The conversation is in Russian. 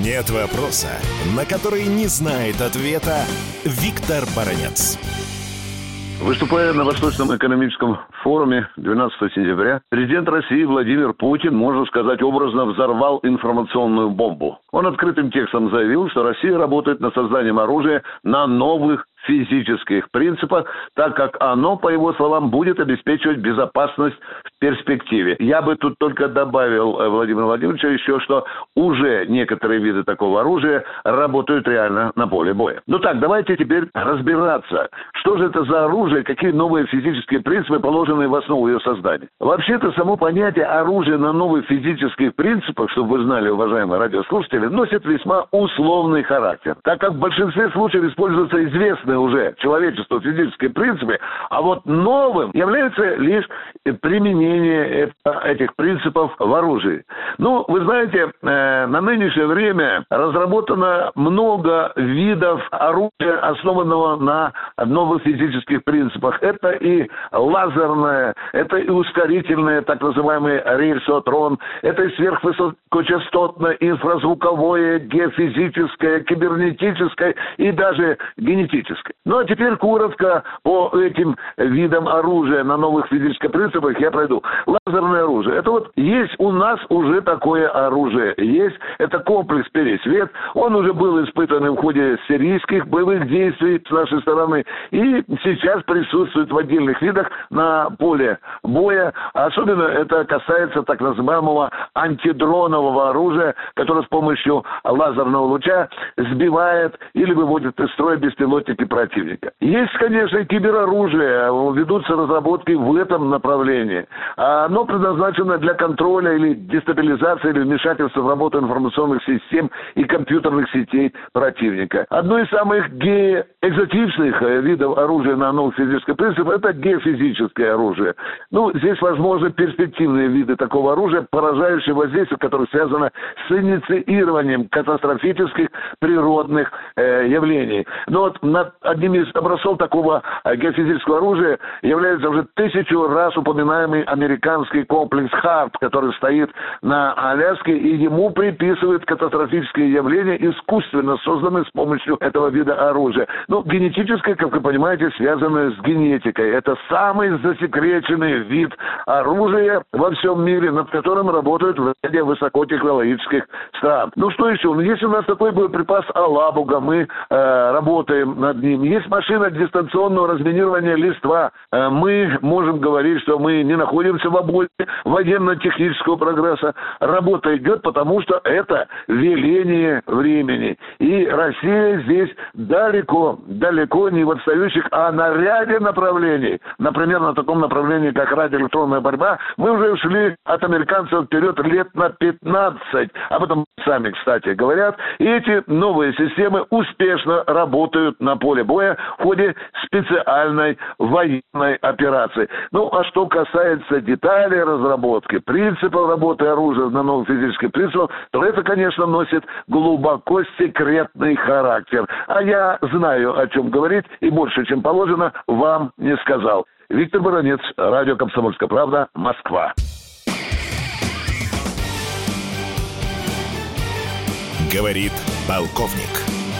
Нет вопроса, на который не знает ответа Виктор Баранец. Выступая на Восточном экономическом форуме 12 сентября, президент России Владимир Путин, можно сказать, образно взорвал информационную бомбу. Он открытым текстом заявил, что Россия работает над созданием оружия на новых физических принципах, так как оно, по его словам, будет обеспечивать безопасность в перспективе. Я бы тут только добавил, э, Владимир Владимирович, еще, что уже некоторые виды такого оружия работают реально на поле боя. Ну так, давайте теперь разбираться, что же это за оружие, какие новые физические принципы положены в основу ее создания. Вообще-то само понятие оружия на новых физических принципах, чтобы вы знали, уважаемые радиослушатели, носит весьма условный характер, так как в большинстве случаев используются известные известные уже человечеству физические принципы, а вот новым является лишь применение этих принципов в оружии. Ну, вы знаете, э, на нынешнее время разработано много видов оружия, основанного на новых физических принципах. Это и лазерное, это и ускорительное, так называемый рельсотрон, это и сверхвысокочастотное инфразвуковое, геофизическое, кибернетическое и даже генетическое физической. Ну а теперь коротко по этим видам оружия на новых физических принципах я пройду. Лазерное оружие. Это вот есть у нас уже такое оружие. Есть. Это комплекс «Пересвет». Он уже был испытан в ходе сирийских боевых действий с нашей стороны. И сейчас присутствует в отдельных видах на поле боя. Особенно это касается так называемого антидронового оружия, которое с помощью лазерного луча сбивает или выводит из строя беспилотники противника. Есть, конечно, кибероружие, ведутся разработки в этом направлении. Оно предназначено для контроля или дестабилизации или вмешательства в работу информационных систем и компьютерных сетей противника. Одно из самых геэкзотичных э, видов оружия на новых физических принципах – это геофизическое оружие. Ну, здесь возможны перспективные виды такого оружия, поражающие воздействие, которое связано с инициированием катастрофических природных э, явлений. Но вот на одним из образцов такого э, геофизического оружия является уже тысячу раз упоминаемый американский комплекс «Харт», который стоит на Аляске, и ему приписывают катастрофические явления, искусственно созданные с помощью этого вида оружия. Ну, генетическое, как вы понимаете, связано с генетикой. Это самый засекреченный вид оружия во всем мире, над которым работают в ряде высокотехнологических стран. Ну, что еще? Ну, если у нас такой боеприпас «Алабуга», мы э, работаем над ним. Есть машина дистанционного разминирования листва. Э, мы можем говорить, что мы не находимся в обойме военно-технического прогресса. Работа идет, потому что это веление времени. И Россия здесь далеко, далеко не в отстающих, а на ряде направлений. Например, на таком направлении, как радиоэлектронная борьба, мы уже ушли от американцев вперед лет на 15. Об этом сами, кстати, говорят. И эти новые системы успешно работают на поле поле боя в ходе специальной военной операции. Ну, а что касается деталей разработки, принципов работы оружия на новых физических принципах, то это, конечно, носит глубоко секретный характер. А я знаю, о чем говорить, и больше, чем положено, вам не сказал. Виктор Баранец, радио «Комсомольская правда», Москва. Говорит полковник.